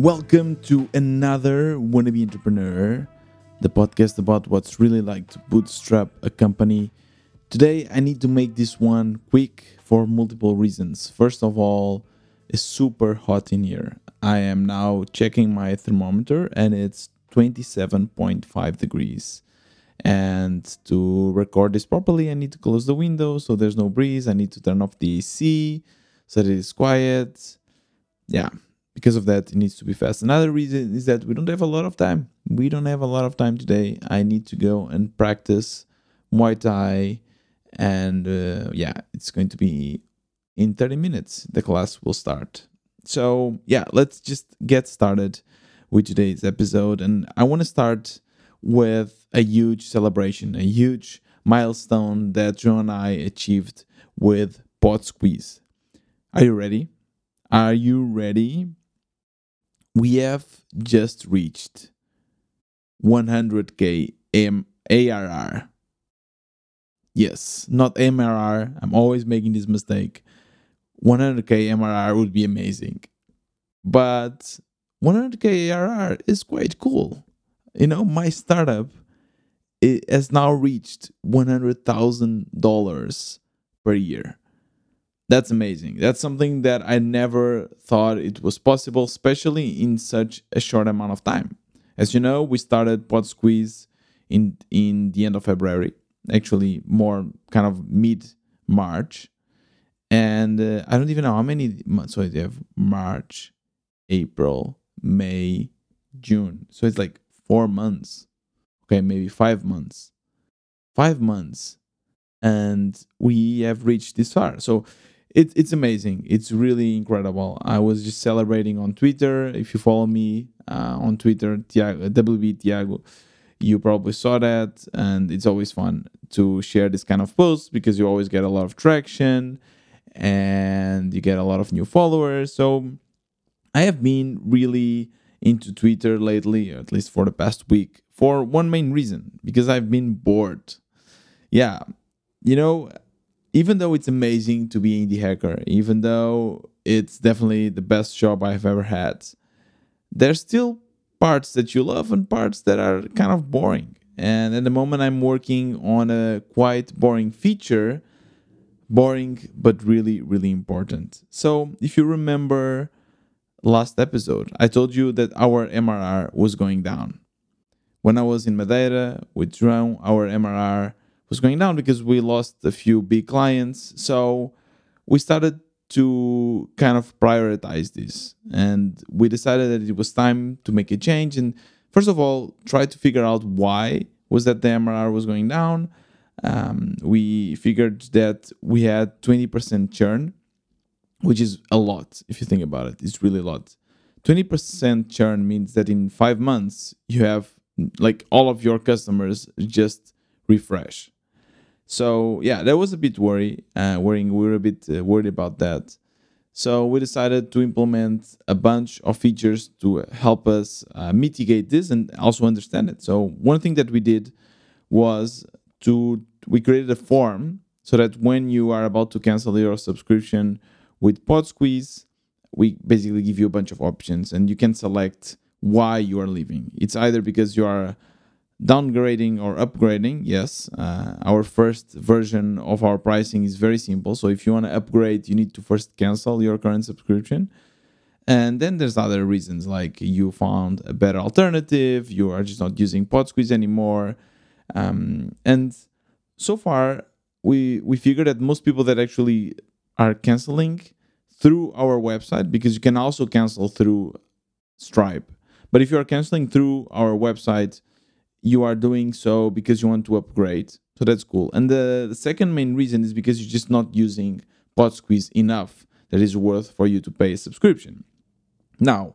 Welcome to another Wannabe Entrepreneur, the podcast about what's really like to bootstrap a company. Today, I need to make this one quick for multiple reasons. First of all, it's super hot in here. I am now checking my thermometer and it's 27.5 degrees. And to record this properly, I need to close the window so there's no breeze. I need to turn off the AC so that it is quiet. Yeah, because of that, it needs to be fast. Another reason is that we don't have a lot of time. We don't have a lot of time today. I need to go and practice Muay Thai. And uh, yeah, it's going to be in 30 minutes. The class will start. So yeah, let's just get started with today's episode. And I want to start with a huge celebration, a huge milestone that Joe and I achieved with Pod Squeeze. Are you ready? Are you ready? We have just reached 100k M- ARR. Yes, not MRR. I'm always making this mistake. 100k MRR would be amazing. But 100k ARR is quite cool. You know, my startup it has now reached $100,000 per year. That's amazing. That's something that I never thought it was possible, especially in such a short amount of time. As you know, we started Pod Squeeze in in the end of February, actually more kind of mid March, and uh, I don't even know how many months. So I have March, April, May, June. So it's like four months. Okay, maybe five months. Five months, and we have reached this far. So it, it's amazing. It's really incredible. I was just celebrating on Twitter. If you follow me uh, on Twitter, Tiago, WB Tiago, you probably saw that. And it's always fun to share this kind of posts because you always get a lot of traction and you get a lot of new followers. So I have been really into Twitter lately, at least for the past week, for one main reason because I've been bored. Yeah, you know, even though it's amazing to be indie hacker, even though it's definitely the best job I've ever had, there's still parts that you love and parts that are kind of boring. And at the moment, I'm working on a quite boring feature, boring but really, really important. So, if you remember last episode, I told you that our MRR was going down. When I was in Madeira with João, our MRR was going down because we lost a few big clients. So we started to kind of prioritize this. And we decided that it was time to make a change and first of all try to figure out why was that the mrr was going down. Um, we figured that we had 20% churn which is a lot if you think about it. It's really a lot. 20% churn means that in five months you have like all of your customers just refresh so yeah, that was a bit worry, uh, worrying. We were a bit uh, worried about that. So we decided to implement a bunch of features to help us uh, mitigate this and also understand it. So one thing that we did was to we created a form so that when you are about to cancel your subscription with Pod Squeeze, we basically give you a bunch of options and you can select why you are leaving. It's either because you are downgrading or upgrading yes uh, our first version of our pricing is very simple. So if you want to upgrade you need to first cancel your current subscription. And then there's other reasons like you found a better alternative you are just not using pod squeeze anymore. Um, and so far we we figured that most people that actually are canceling through our website because you can also cancel through Stripe. But if you are canceling through our website you are doing so because you want to upgrade. So that's cool. And the, the second main reason is because you're just not using Pod Squeeze enough that is worth for you to pay a subscription. Now,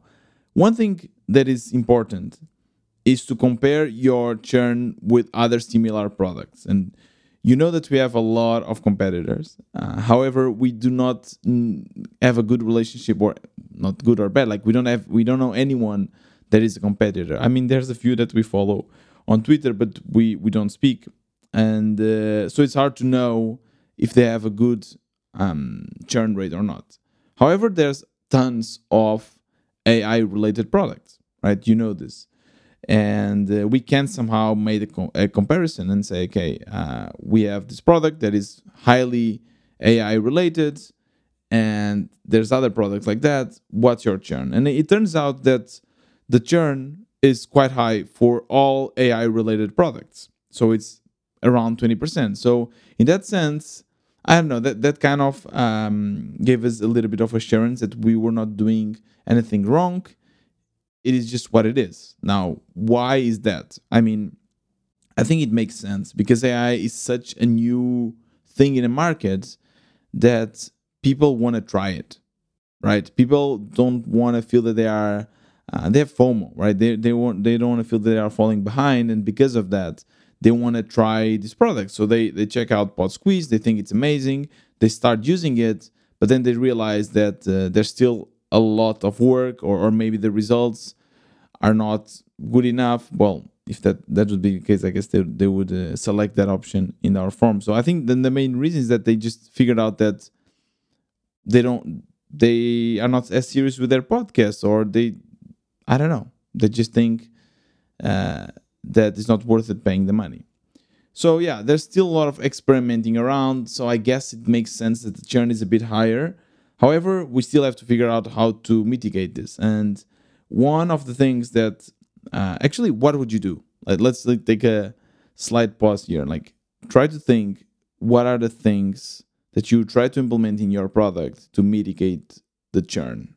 one thing that is important is to compare your churn with other similar products. And you know that we have a lot of competitors. Uh, however, we do not have a good relationship, or not good or bad. Like we don't have, we don't know anyone that is a competitor. I mean, there's a few that we follow on Twitter, but we we don't speak, and uh, so it's hard to know if they have a good um, churn rate or not. However, there's tons of AI related products, right? You know this. And uh, we can somehow make a, co- a comparison and say, okay, uh, we have this product that is highly AI related, and there's other products like that. What's your churn? And it turns out that the churn is quite high for all AI related products. So it's around 20%. So in that sense, I don't know that that kind of um, gave us a little bit of assurance that we were not doing anything wrong. It is just what it is. Now, why is that? I mean, I think it makes sense because AI is such a new thing in the market that people want to try it, right? People don't want to feel that they are uh, they have FOMO, right? They they want they don't want to feel they are falling behind, and because of that, they want to try this product. So they they check out Pod Squeeze, they think it's amazing, they start using it, but then they realize that uh, there's still a lot of work, or or maybe the results are not good enough. Well, if that that would be the case, I guess they they would uh, select that option in our form. So I think then the main reason is that they just figured out that they don't they are not as serious with their podcast, or they I don't know they just think. Uh, that it's not worth it paying the money. So yeah, there's still a lot of experimenting around. So I guess it makes sense that the churn is a bit higher. However, we still have to figure out how to mitigate this. And one of the things that uh, actually, what would you do? Like, let's like, take a slight pause here. Like, try to think what are the things that you try to implement in your product to mitigate the churn.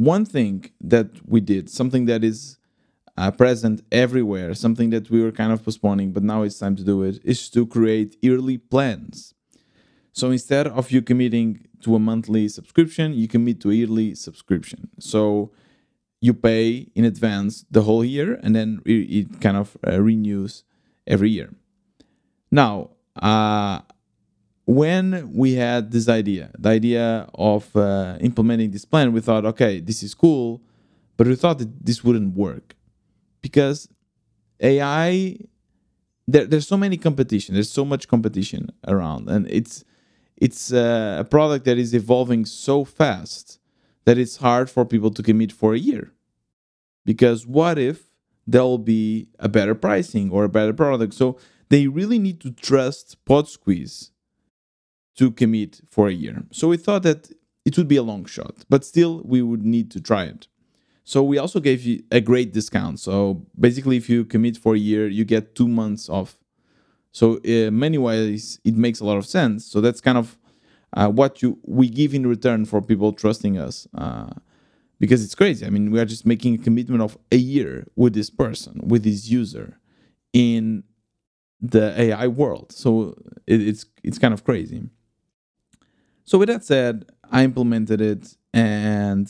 One thing that we did, something that is uh, present everywhere, something that we were kind of postponing, but now it's time to do it, is to create yearly plans. So instead of you committing to a monthly subscription, you commit to a yearly subscription. So you pay in advance the whole year, and then it kind of uh, renews every year. Now, uh, when we had this idea, the idea of uh, implementing this plan, we thought, okay, this is cool, but we thought that this wouldn't work because AI, there, there's so many competition, there's so much competition around, and it's it's uh, a product that is evolving so fast that it's hard for people to commit for a year. Because what if there will be a better pricing or a better product? So they really need to trust Pod Squeeze to commit for a year. So we thought that it would be a long shot, but still we would need to try it. So we also gave you a great discount. So basically, if you commit for a year, you get two months off. So in many ways, it makes a lot of sense. So that's kind of uh, what you we give in return for people trusting us, uh, because it's crazy. I mean, we are just making a commitment of a year with this person, with this user, in the AI world. So it, it's it's kind of crazy. So with that said, I implemented it and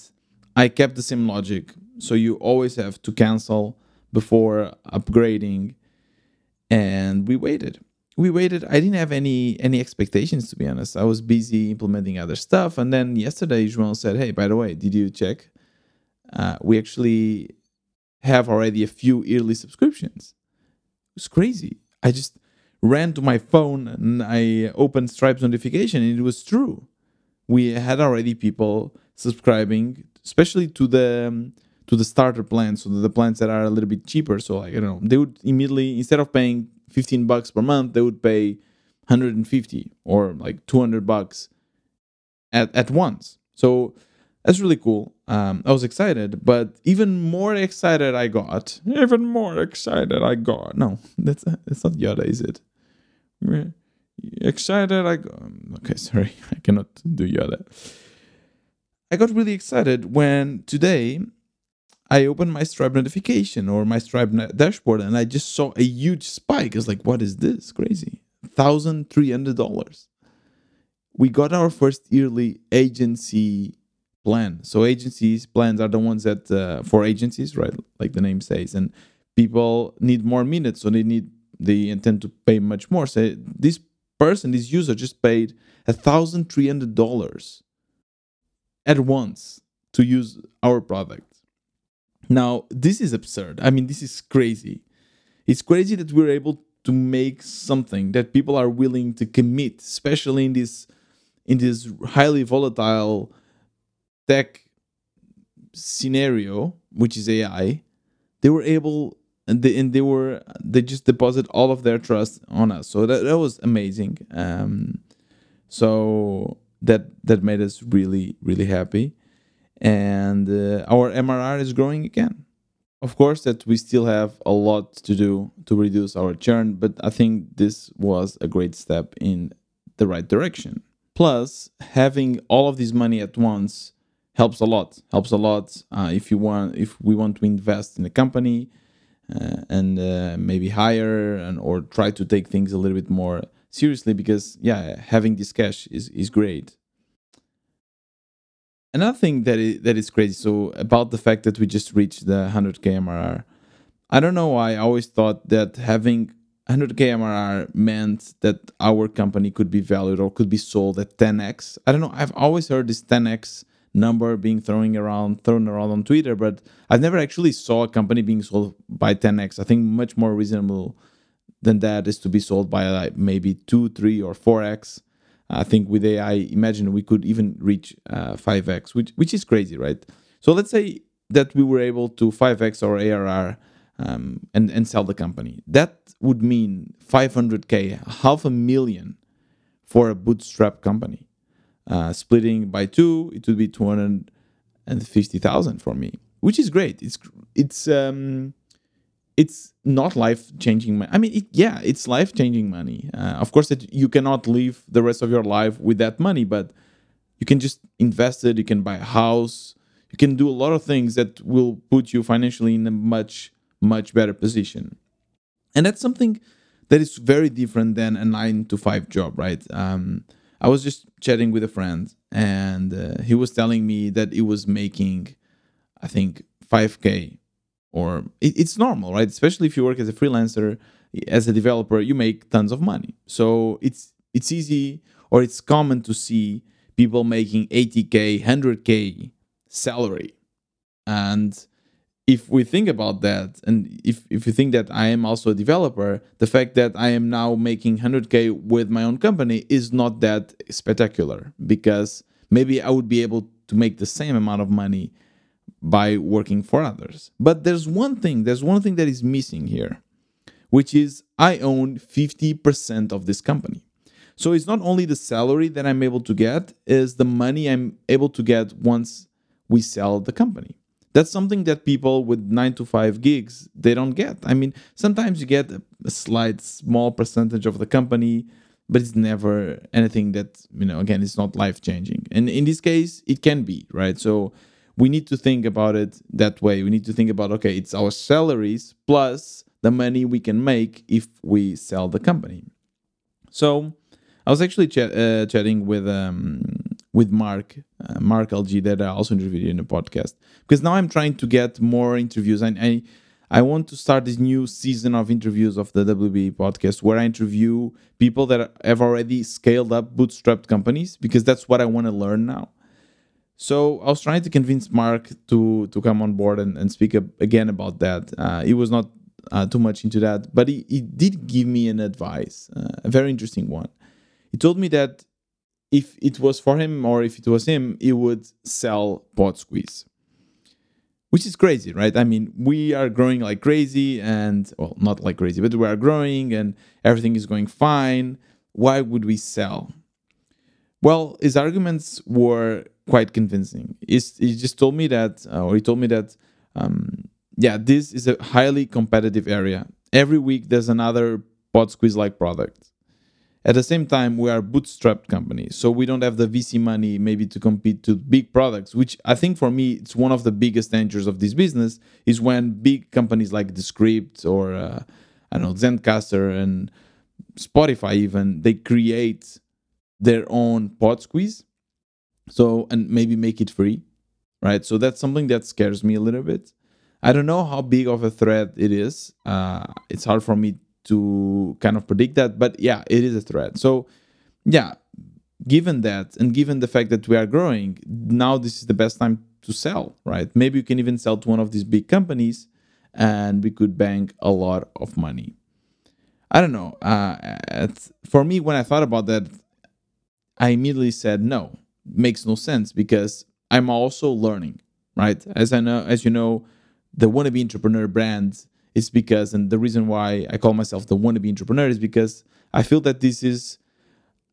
I kept the same logic. So you always have to cancel before upgrading. And we waited. We waited. I didn't have any any expectations to be honest. I was busy implementing other stuff. And then yesterday, João said, "Hey, by the way, did you check? Uh, we actually have already a few yearly subscriptions." It was crazy. I just ran to my phone and I opened Stripe's notification, and it was true we had already people subscribing, especially to the um, to the starter plans, so the plans that are a little bit cheaper. So like I don't know, they would immediately instead of paying 15 bucks per month, they would pay 150 or like 200 bucks at at once. So that's really cool. Um, I was excited, but even more excited I got. Even more excited I got. No, that's that's not Yoda, is it? Excited. I got, um, okay, sorry, I cannot do Yoda. I got really excited when today I opened my Stripe notification or my Stripe dashboard and I just saw a huge spike. It's like, what is this? Crazy. $1,300. We got our first yearly agency plan. So agencies plans are the ones that uh, for agencies, right? Like the name says, and people need more minutes, so they need they intend to pay much more. So this person, this user, just paid $1,300 at once to use our product. Now, this is absurd. I mean, this is crazy. It's crazy that we're able to make something that people are willing to commit, especially in this in this highly volatile tech scenario, which is AI, they were able and they, and they were they just deposit all of their trust on us. So that, that was amazing. Um, so that that made us really really happy, and uh, our MRR is growing again. Of course, that we still have a lot to do to reduce our churn, but I think this was a great step in the right direction. Plus, having all of this money at once helps a lot. Helps a lot uh, if you want if we want to invest in a company uh, and uh, maybe hire and or try to take things a little bit more seriously because yeah, having this cash is is great. Another thing that is, that is crazy. So about the fact that we just reached the 100k MRR, I don't know why I always thought that having 100k MRR meant that our company could be valued or could be sold at 10x. I don't know. I've always heard this 10x number being thrown around thrown around on Twitter, but I've never actually saw a company being sold by 10x. I think much more reasonable than that is to be sold by like maybe two, three, or four x. I think with AI, imagine we could even reach uh, 5x, which which is crazy, right? So let's say that we were able to 5x our ARR um, and and sell the company. That would mean 500k, half a million, for a bootstrap company. Uh, splitting by two, it would be 250,000 for me, which is great. It's it's um, it's not life changing money. I mean, it, yeah, it's life changing money. Uh, of course, you cannot live the rest of your life with that money, but you can just invest it. You can buy a house. You can do a lot of things that will put you financially in a much much better position, and that's something that is very different than a nine to five job, right? Um, I was just chatting with a friend, and uh, he was telling me that he was making, I think, 5K, or it, it's normal, right? Especially if you work as a freelancer, as a developer, you make tons of money. So it's it's easy or it's common to see people making 80k, 100k salary, and if we think about that and if, if you think that i am also a developer the fact that i am now making 100k with my own company is not that spectacular because maybe i would be able to make the same amount of money by working for others. But there's one thing there's one thing that is missing here which is i own 50% of this company. So it's not only the salary that i'm able to get is the money i'm able to get once we sell the company that's something that people with nine to five gigs they don't get. I mean sometimes you get a, a slight small percentage of the company but it's never anything that you know again it's not life changing and in this case it can be right? So we need to think about it that way. We need to think about okay it's our salaries plus the money we can make if we sell the company. So i was actually ch- uh, chatting with um, with Mark, uh, Mark LG, that I also interviewed in the podcast. Because now I'm trying to get more interviews. And I, I want to start this new season of interviews of the WB podcast where I interview people that have already scaled up bootstrapped companies because that's what I want to learn now. So I was trying to convince Mark to to come on board and, and speak again about that. Uh, he was not uh, too much into that, but he, he did give me an advice, uh, a very interesting one. He told me that if it was for him or if it was him, he would sell Pod Squeeze. Which is crazy, right? I mean, we are growing like crazy and, well, not like crazy, but we are growing and everything is going fine. Why would we sell? Well, his arguments were quite convincing. He's, he just told me that, uh, or he told me that, um, yeah, this is a highly competitive area. Every week there's another Pod Squeeze like product at the same time, we are bootstrapped company, so we don't have the VC money maybe to compete to big products. Which I think for me, it's one of the biggest dangers of this business is when big companies like Descript or uh, I don't know Zencastr and Spotify even they create their own pod squeeze, so and maybe make it free, right? So that's something that scares me a little bit. I don't know how big of a threat it is. Uh, it's hard for me to kind of predict that, but yeah, it is a threat. So, yeah, given that and given the fact that we are growing, now this is the best time to sell, right? Maybe you can even sell to one of these big companies and we could bank a lot of money. I don't know. Uh, for me, when I thought about that, I immediately said no. Makes no sense because I'm also learning, right? As I know, as you know, the wannabe entrepreneur brand is because, and the reason why I call myself the wannabe entrepreneur is because I feel that this is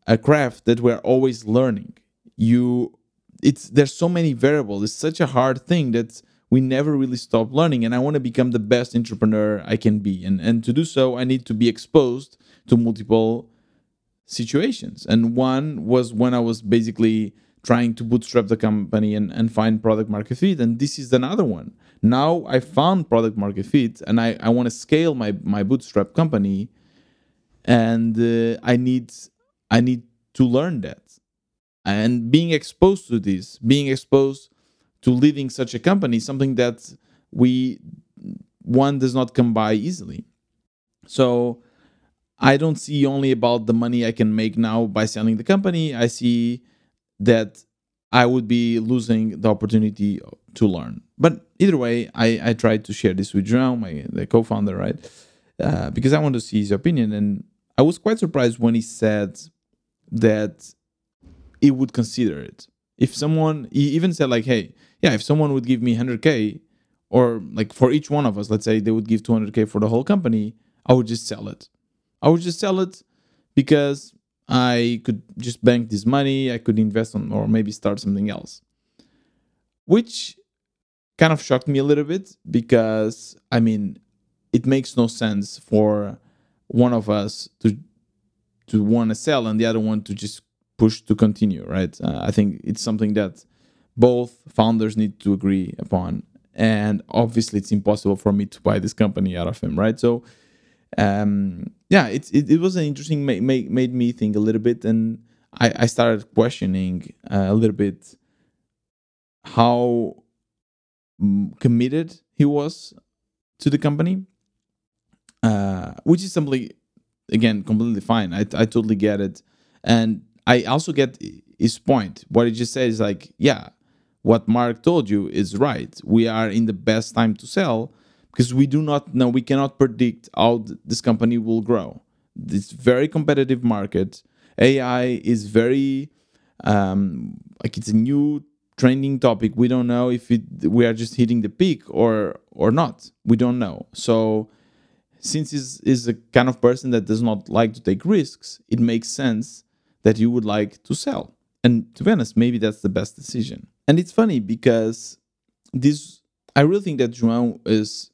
a craft that we're always learning. You, it's there's so many variables. It's such a hard thing that we never really stop learning. And I want to become the best entrepreneur I can be. And and to do so, I need to be exposed to multiple situations. And one was when I was basically trying to bootstrap the company and, and find product market fit. And this is another one. Now I found product market fit and I, I want to scale my, my bootstrap company. And uh, I need I need to learn that. And being exposed to this, being exposed to leading such a company, something that we one does not come by easily. So I don't see only about the money I can make now by selling the company. I see that I would be losing the opportunity to learn. But either way, I, I tried to share this with João, my the co-founder, right? Uh, because I want to see his opinion, and I was quite surprised when he said that he would consider it. If someone, he even said like, "Hey, yeah, if someone would give me 100k, or like for each one of us, let's say they would give 200k for the whole company, I would just sell it. I would just sell it because I could just bank this money, I could invest on, or maybe start something else." Which kind of shocked me a little bit because I mean, it makes no sense for one of us to to want to sell and the other one to just push to continue, right? Uh, I think it's something that both founders need to agree upon. And obviously, it's impossible for me to buy this company out of him, right? So, um, yeah, it, it, it was an interesting, made, made, made me think a little bit. And I, I started questioning uh, a little bit how mm, committed he was to the company, uh, which is simply again completely fine. I I totally get it, and I also get his point. What he just said is like, yeah, what Mark told you is right. We are in the best time to sell because we do not know, we cannot predict how this company will grow. This very competitive market. AI is very um, like it's a new trending topic. We don't know if it, we are just hitting the peak or or not. We don't know. So since is is a kind of person that does not like to take risks, it makes sense that you would like to sell. And to be honest, maybe that's the best decision. And it's funny because this I really think that João is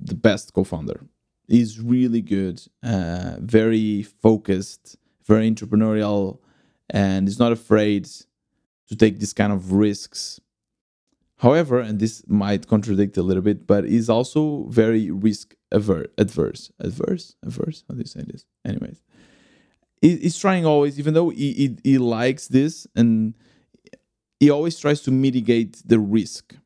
the best co-founder. He's really good, uh, very focused, very entrepreneurial, and he's not afraid to take this kind of risks However, and this might contradict a little bit, but is also very risk aver- adverse. Adverse? Adverse? How do you say this? Anyways, he's trying always, even though he, he, he likes this, and he always tries to mitigate the risk.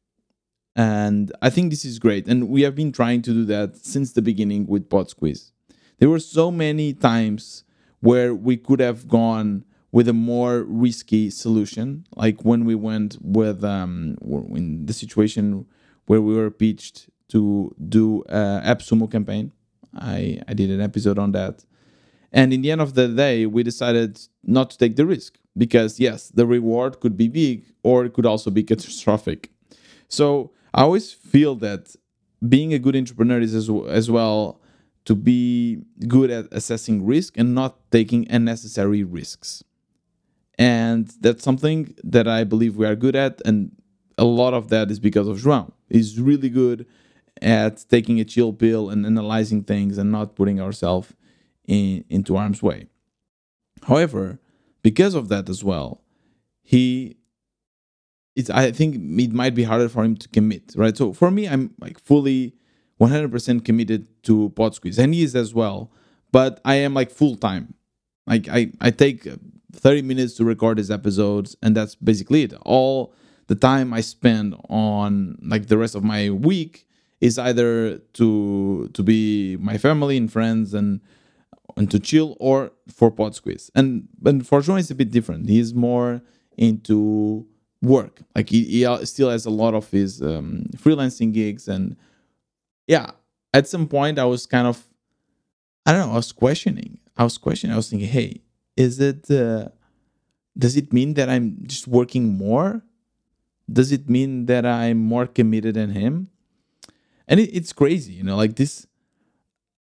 And I think this is great. And we have been trying to do that since the beginning with Pod Squeeze. There were so many times where we could have gone with a more risky solution, like when we went with um, in the situation where we were pitched to do a AppSumo campaign. I, I did an episode on that. And in the end of the day, we decided not to take the risk because, yes, the reward could be big or it could also be catastrophic. So I always feel that being a good entrepreneur is as, as well to be good at assessing risk and not taking unnecessary risks and that's something that I believe we are good at, and a lot of that is because of João. He's really good at taking a chill pill and analyzing things and not putting ourselves in, into harm's way. However, because of that as well, he it's I think it might be harder for him to commit, right? So for me, I'm like fully 100% committed to Pod Squeeze, and he is as well. But I am like full time. Like I I take 30 minutes to record these episodes and that's basically it all the time i spend on like the rest of my week is either to to be my family and friends and and to chill or for pod squeeze and but for João it's a bit different he's more into work like he, he still has a lot of his um, freelancing gigs and yeah at some point i was kind of i don't know i was questioning i was questioning i was thinking hey is it uh, does it mean that i'm just working more does it mean that I'm more committed than him? And it, it's crazy, you know, like this.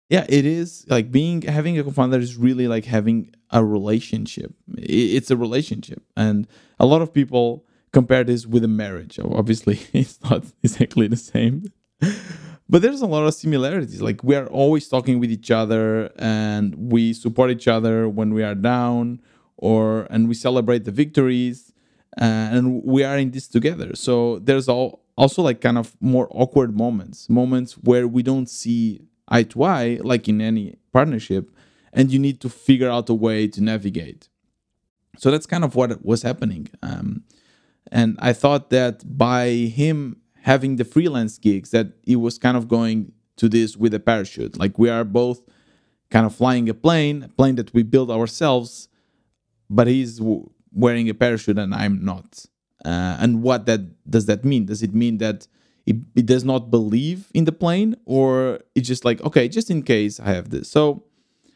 Yeah, it is like being having a co-founder is really like having a relationship. It's a relationship, and a lot of people compare this with a marriage. Obviously, it's not exactly the same, but there's a lot of similarities. Like we are always talking with each other, and we support each other when we are down, or and we celebrate the victories and we are in this together. So there's all also like kind of more awkward moments, moments where we don't see eye to eye, like in any partnership, and you need to figure out a way to navigate. So that's kind of what was happening. Um, and I thought that by him having the freelance gigs, that he was kind of going to this with a parachute. Like we are both kind of flying a plane, a plane that we built ourselves, but he's wearing a parachute and I'm not. Uh, and what that does that mean? Does it mean that it, it does not believe in the plane, or it's just like okay, just in case I have this? So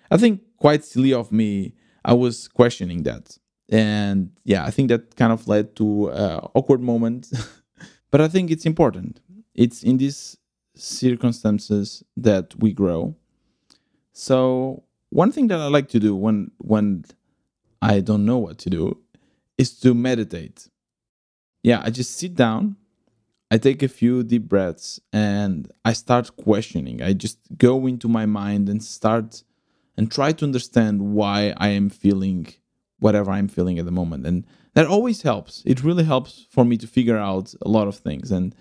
I think quite silly of me. I was questioning that, and yeah, I think that kind of led to uh, awkward moment. but I think it's important. It's in these circumstances that we grow. So one thing that I like to do when when I don't know what to do is to meditate. Yeah, I just sit down, I take a few deep breaths, and I start questioning. I just go into my mind and start and try to understand why I am feeling whatever I'm feeling at the moment. And that always helps. It really helps for me to figure out a lot of things. And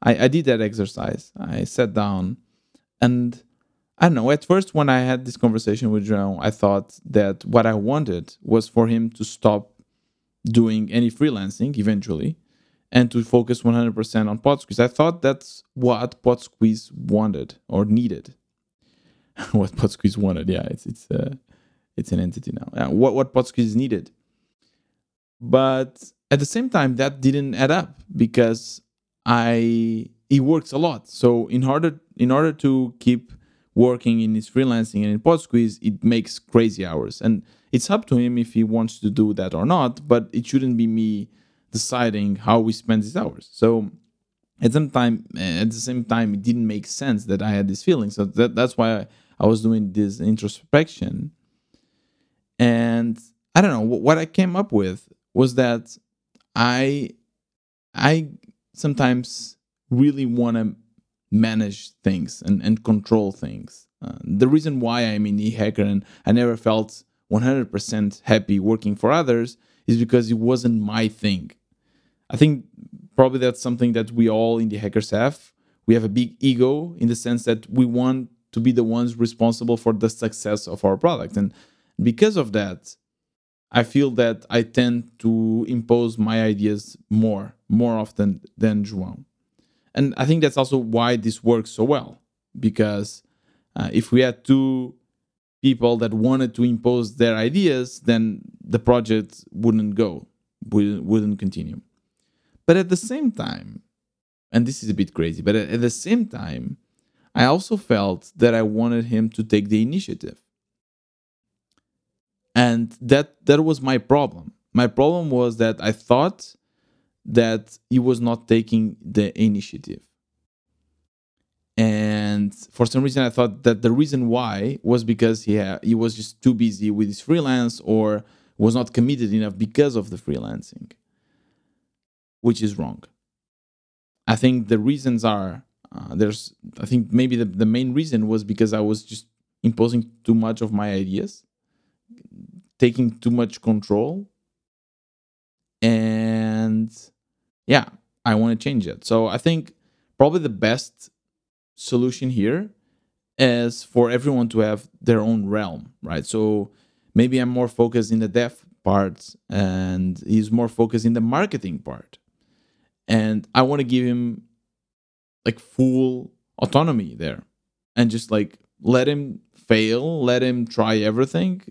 I, I did that exercise. I sat down and I don't know. At first, when I had this conversation with João, I thought that what I wanted was for him to stop doing any freelancing eventually and to focus 100% on PodSqueeze. I thought that's what PodSqueeze wanted or needed. what PodSqueeze wanted, yeah, it's it's uh, it's an entity now. Yeah, what what PodSqueeze needed, but at the same time, that didn't add up because I he works a lot. So in order in order to keep working in his freelancing and in PodSqueeze, it makes crazy hours and it's up to him if he wants to do that or not, but it shouldn't be me deciding how we spend these hours. So at some time, at the same time, it didn't make sense that I had this feeling. So that, that's why I, I was doing this introspection. And I don't know what I came up with was that I I sometimes really want to manage things and, and control things. Uh, the reason why I'm indie hacker and I never felt 100% happy working for others is because it wasn't my thing. I think probably that's something that we all indie hackers have. We have a big ego in the sense that we want to be the ones responsible for the success of our product. And because of that, I feel that I tend to impose my ideas more, more often than João. And I think that's also why this works so well. Because uh, if we had two people that wanted to impose their ideas, then the project wouldn't go, wouldn't continue. But at the same time, and this is a bit crazy, but at the same time, I also felt that I wanted him to take the initiative. And that that was my problem. My problem was that I thought that he was not taking the initiative. And for some reason i thought that the reason why was because he ha- he was just too busy with his freelance or was not committed enough because of the freelancing which is wrong. I think the reasons are uh, there's i think maybe the, the main reason was because i was just imposing too much of my ideas taking too much control and yeah i want to change it so i think probably the best solution here is for everyone to have their own realm, right? So maybe I'm more focused in the dev part and he's more focused in the marketing part. And I want to give him like full autonomy there and just like let him fail, let him try everything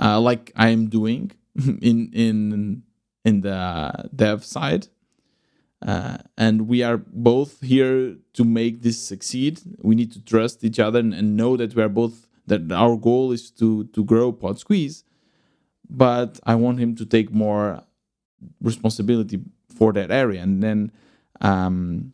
uh, like I am doing in in in the dev side uh, and we are both here to make this succeed. We need to trust each other and, and know that we are both that our goal is to to grow Pod Squeeze. But I want him to take more responsibility for that area and then um,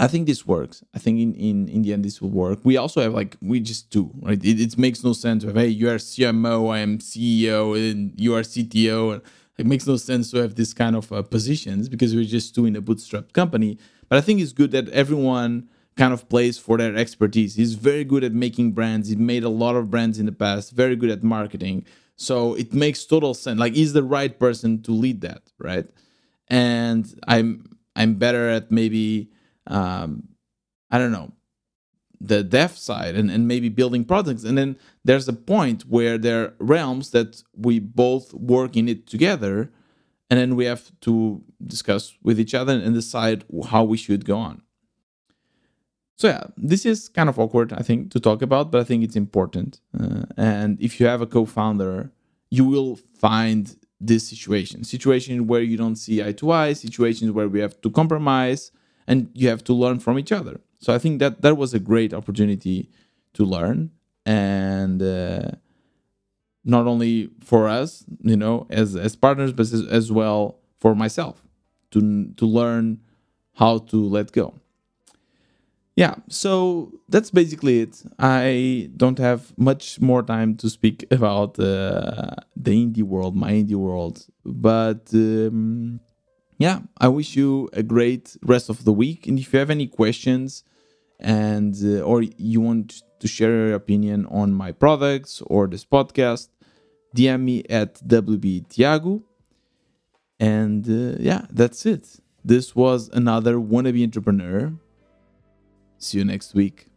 I think this works. I think in, in, in the end this will work. We also have like we just do right. It, it makes no sense to have hey you are CMO, I am CEO, and you are CTO. It makes no sense to have this kind of uh, positions because we're just doing a bootstrap company. But I think it's good that everyone kind of plays for their expertise. He's very good at making brands. He made a lot of brands in the past. Very good at marketing. So it makes total sense. Like he's the right person to lead that, right? And I'm I'm better at maybe um, I don't know, the dev side and, and maybe building products. And then there's a point where there are realms that we both work in it together. And then we have to discuss with each other and decide how we should go on. So, yeah, this is kind of awkward, I think, to talk about, but I think it's important. Uh, and if you have a co founder, you will find this situation situation where you don't see eye to eye, situations where we have to compromise and you have to learn from each other. So I think that that was a great opportunity to learn and uh, not only for us, you know, as as partners, but as, as well for myself to to learn how to let go. Yeah, so that's basically it. I don't have much more time to speak about uh, the indie world, my indie world, but um, yeah, I wish you a great rest of the week. And if you have any questions and uh, or you want to share your opinion on my products or this podcast, DM me at WB And uh, yeah, that's it. This was another wannabe entrepreneur. See you next week.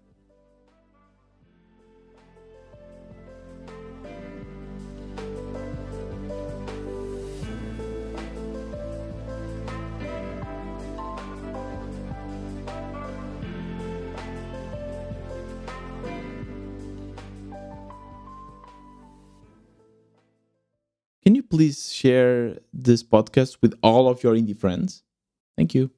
Please share this podcast with all of your indie friends? Thank you.